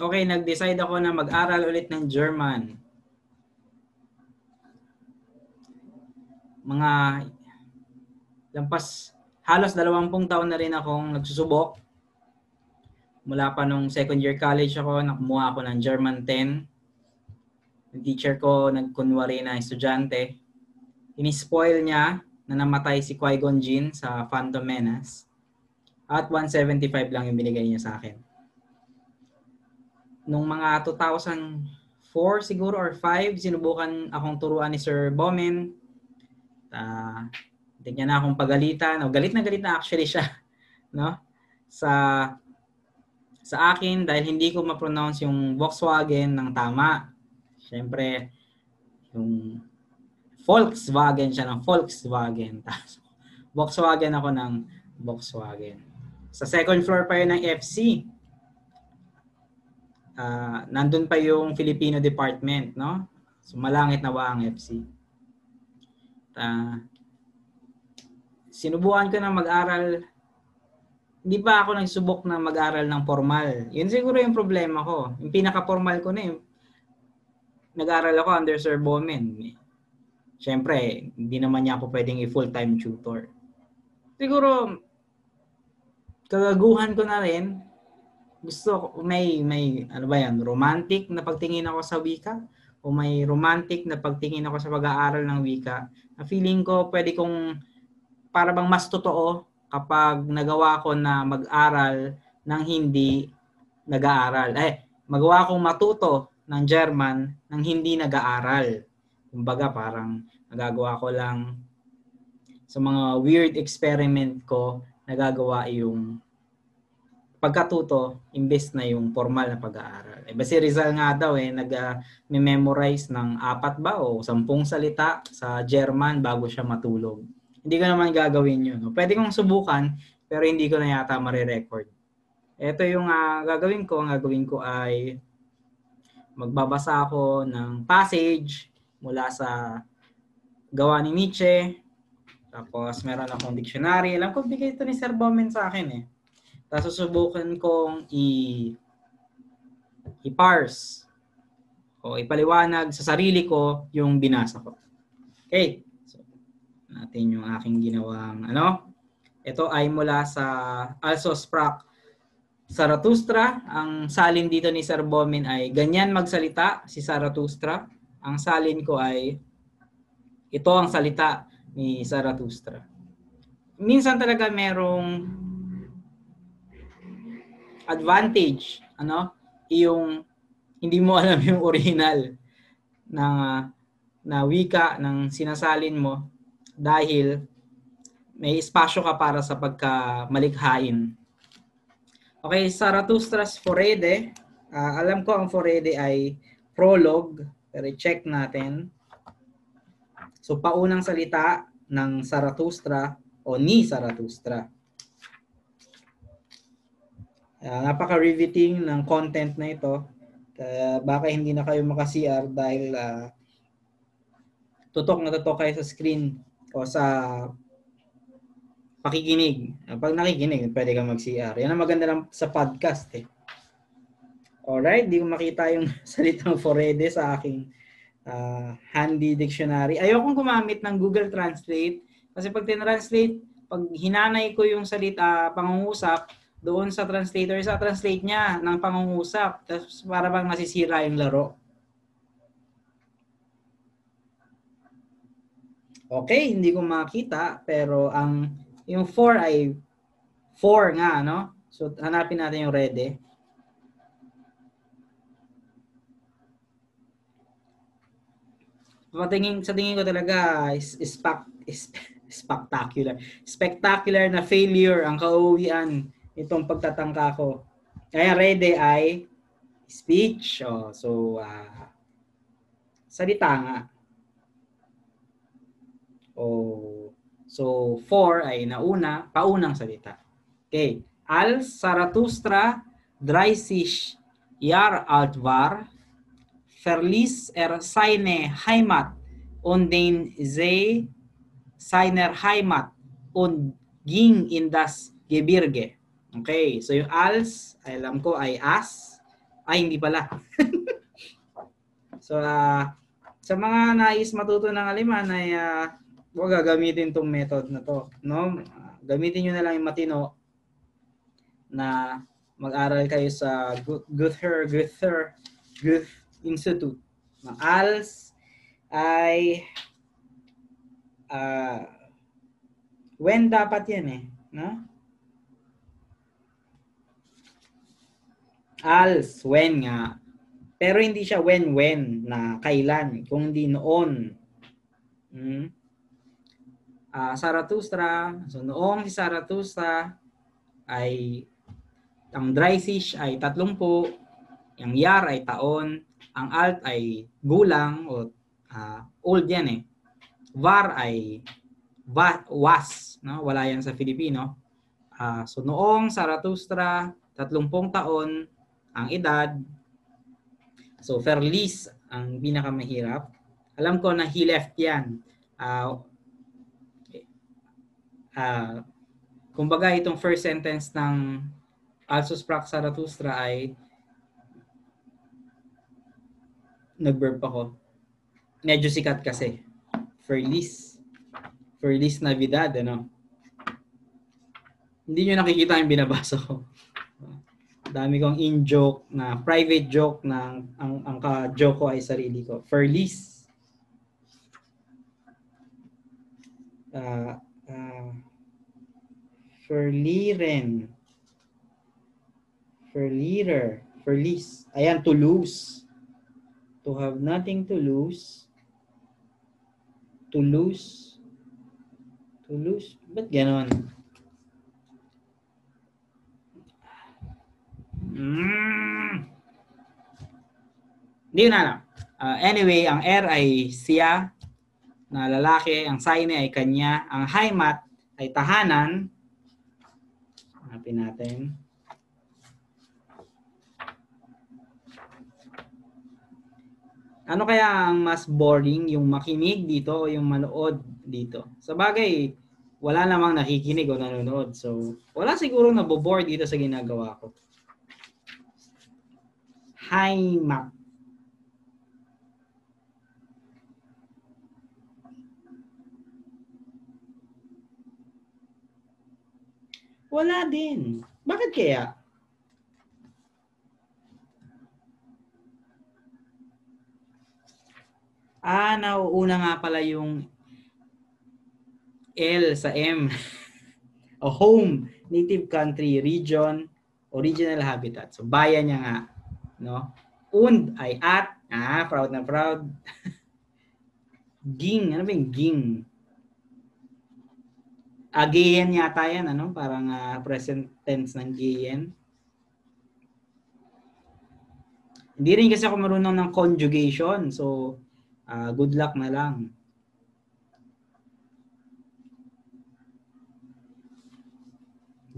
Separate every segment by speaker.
Speaker 1: Okay, nag-decide ako na mag-aral ulit ng German. Mga lampas halos dalawampung taon na rin akong nagsusubok. Mula pa nung second year college ako, nakumuha ako ng German 10. Yung teacher ko, nagkunwari na estudyante. Inispoil niya na namatay si Qui-Gon Jinn sa Phantom Menace. At 175 lang yung binigay niya sa akin. Nung mga 2004 siguro or 5, sinubukan akong turuan ni Sir Bomen. Uh, hindi niya na akong pagalitan. O, galit na galit na actually siya. No? Sa sa akin dahil hindi ko ma-pronounce yung Volkswagen ng tama. Siyempre, yung Volkswagen siya ng Volkswagen. Volkswagen ako ng Volkswagen. Sa second floor pa yun ng FC. Uh, ah, nandun pa yung Filipino department, no? So, malangit na ba ang FC? Uh, sinubukan ko na mag-aral hindi pa ako nagsubok na mag-aral ng formal. Yun siguro yung problema ko. Yung pinaka-formal ko na yung nag-aral ako under Sir Bowman. Siyempre, hindi naman niya ako pwedeng i-full-time tutor. Siguro, kagaguhan ko na rin, gusto may, may, ano ba yan, romantic na pagtingin ako sa wika o may romantic na pagtingin ako sa pag-aaral ng wika na feeling ko pwede kong para bang mas totoo kapag nagawa ko na mag-aral ng hindi nag-aaral. Eh, magawa kong matuto ng German ng hindi nag-aaral. Kumbaga parang nagagawa ko lang sa mga weird experiment ko, nagagawa yung pagkatuto imbes na yung formal na pag-aaral. Eh, si Rizal nga daw eh, nag-memorize ng apat ba o sampung salita sa German bago siya matulog hindi ko naman gagawin yun. No? Pwede kong subukan, pero hindi ko na yata marirecord. Ito yung uh, gagawin ko. Ang gagawin ko ay magbabasa ako ng passage mula sa gawa ni Nietzsche. Tapos meron akong dictionary. Alam ko, bigay ito ni Sir Bowman sa akin eh. Tapos susubukan kong i i-parse o ipaliwanag sa sarili ko yung binasa ko. Okay natin yung aking ginawang ano. Ito ay mula sa Also Sprach Zarathustra. Ang salin dito ni Sir Bomin ay ganyan magsalita si Zarathustra. Ang salin ko ay ito ang salita ni Zarathustra. Minsan talaga merong advantage, ano? Yung hindi mo alam yung original ng uh, na wika ng sinasalin mo dahil may espasyo ka para sa pagkamalikhain. Okay, Zarathustra's Forede. Uh, alam ko ang Forede ay prologue, pero check natin. So, paunang salita ng Zarathustra o ni Zarathustra. Uh, napaka-riveting ng content na ito. Kaya baka hindi na kayo maka-CR dahil uh, tutok na tutok kayo sa screen o sa pakikinig. Pag nakikinig, pwede kang mag-CR. Yan ang maganda lang sa podcast eh. Alright, di ko makita yung salitang forede sa aking uh, handy dictionary. Ayokong gumamit ng Google Translate kasi pag tinranslate, pag hinanay ko yung salita pangungusap doon sa translator, sa translate niya ng pangungusap. Tapos para bang nasisira yung laro. Okay, hindi ko makita pero ang yung 4 ay 4 nga, no? So hanapin natin yung ready. Patingin sa tingin ko talaga is, is, is, spectacular. Spectacular na failure ang kauwian itong pagtatangka ko. Kaya ready ay speech. Oh, so, uh, salita nga. O, so, for ay nauna, paunang salita. Okay. Al Zarathustra dreissig Jahr alt war, verließ er seine Heimat und den See seiner Heimat und ging in das Gebirge. Okay, so yung als, alam ko ay as, Ay, hindi pala. so, uh, sa mga nais matuto ng Aleman ay uh, huwag gagamitin tong method na to. No? Gamitin nyo na lang yung matino na mag-aral kayo sa Goethe, Goethe, Goethe Institute. Ang ALS ay uh, when dapat yan eh. No? Als, when nga. Pero hindi siya when-when na kailan, kung hindi noon. Hmm? Uh, Zarathustra, so noong si Zarathustra ay ang dry fish ay 30, ang yar ay taon, ang alt ay gulang o uh, old yan eh. Var ay va, was, no? wala yan sa Filipino. Uh, so noong Zarathustra, 30 taon, ang edad. So, Ferlis ang pinakamahirap. Alam ko na he left yan. Uh, uh, kumbaga, itong first sentence ng Alsus Prax Zarathustra ay nag-burp ako. Medyo sikat kasi. Ferlis. Ferlis Navidad, ano? Hindi nyo nakikita yung binabasa ko dami kong in-joke na private joke na ang, ang ka-joke ko ay sarili ko. Furlease. Uh, uh, Furliren. Furlirer. Furlease. Ayan, to lose. To have nothing to lose. To lose. To lose. Ba't ganon? Mm. Hindi na lang. Uh, anyway, ang R ay siya na lalaki, ang Saine ay kanya, ang Haimat ay tahanan. Hanapin natin. Ano kaya ang mas boring, yung makinig dito o yung manood dito? Sa bagay, wala namang nakikinig o nanonood. So, wala siguro na bo-bored dito sa ginagawa ko. Heimat. Wala din. Bakit kaya? Ah, nauuna nga pala yung L sa M. o home, native country, region, original habitat. So bayan niya nga no? Und ay at, ah, proud na proud. ging, ano ba yung ging? Again yata yan, ano? Parang uh, present tense ng gayen. Hindi rin kasi ako marunong ng conjugation. So, uh, good luck na lang.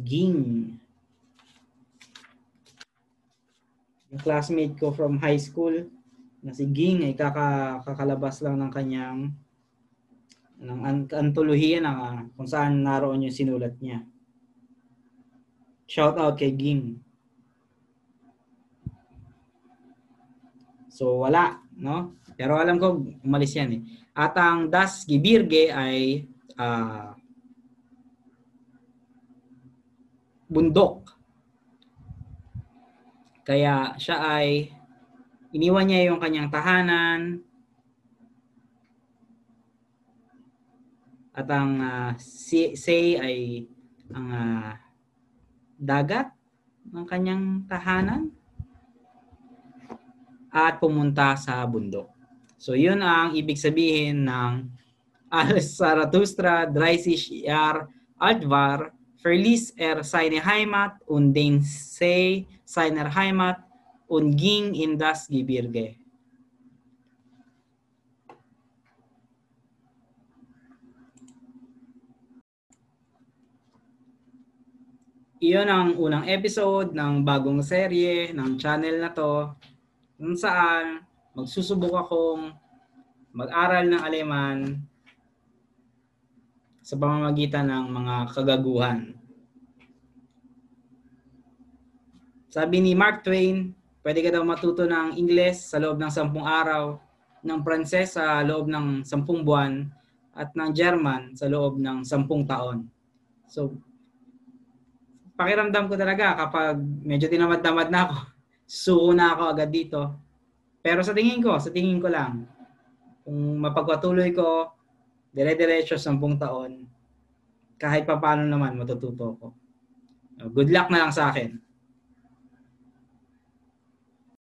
Speaker 1: Ging. Classmate ko from high school na si Ging ay kaka, kakalabas lang ng kanyang ng antolohiya uh, kung saan naroon yung sinulat niya. Shout out kay Ging. So wala, no? Pero alam ko umalis yan eh. At ang Das Gibirge ay uh, bundok kaya siya ay iniwan niya yung kanyang tahanan at ang uh, say ay ang uh, dagat ng kanyang tahanan at pumunta sa bundok. So yun ang ibig sabihin ng Al Zarathustra, Dreisisch Jahr, Altvar, Verlies er seine Heimat und den See seiner Heimat und ging in das Gebirge. Iyon ang unang episode ng bagong serye ng channel na to kung saan magsusubok akong mag-aral ng Aleman sa pamamagitan ng mga kagaguhan. Sabi ni Mark Twain, pwede ka daw matuto ng Ingles sa loob ng 10 araw, ng Pranses sa loob ng 10 buwan, at ng German sa loob ng 10 taon. So, pakiramdam ko talaga kapag medyo tinamad-tamad na ako, suko na ako agad dito. Pero sa tingin ko, sa tingin ko lang, kung mapagpatuloy ko, dire-diretso 10 taon, kahit pa paano naman matututo ko. Good luck na lang sa akin.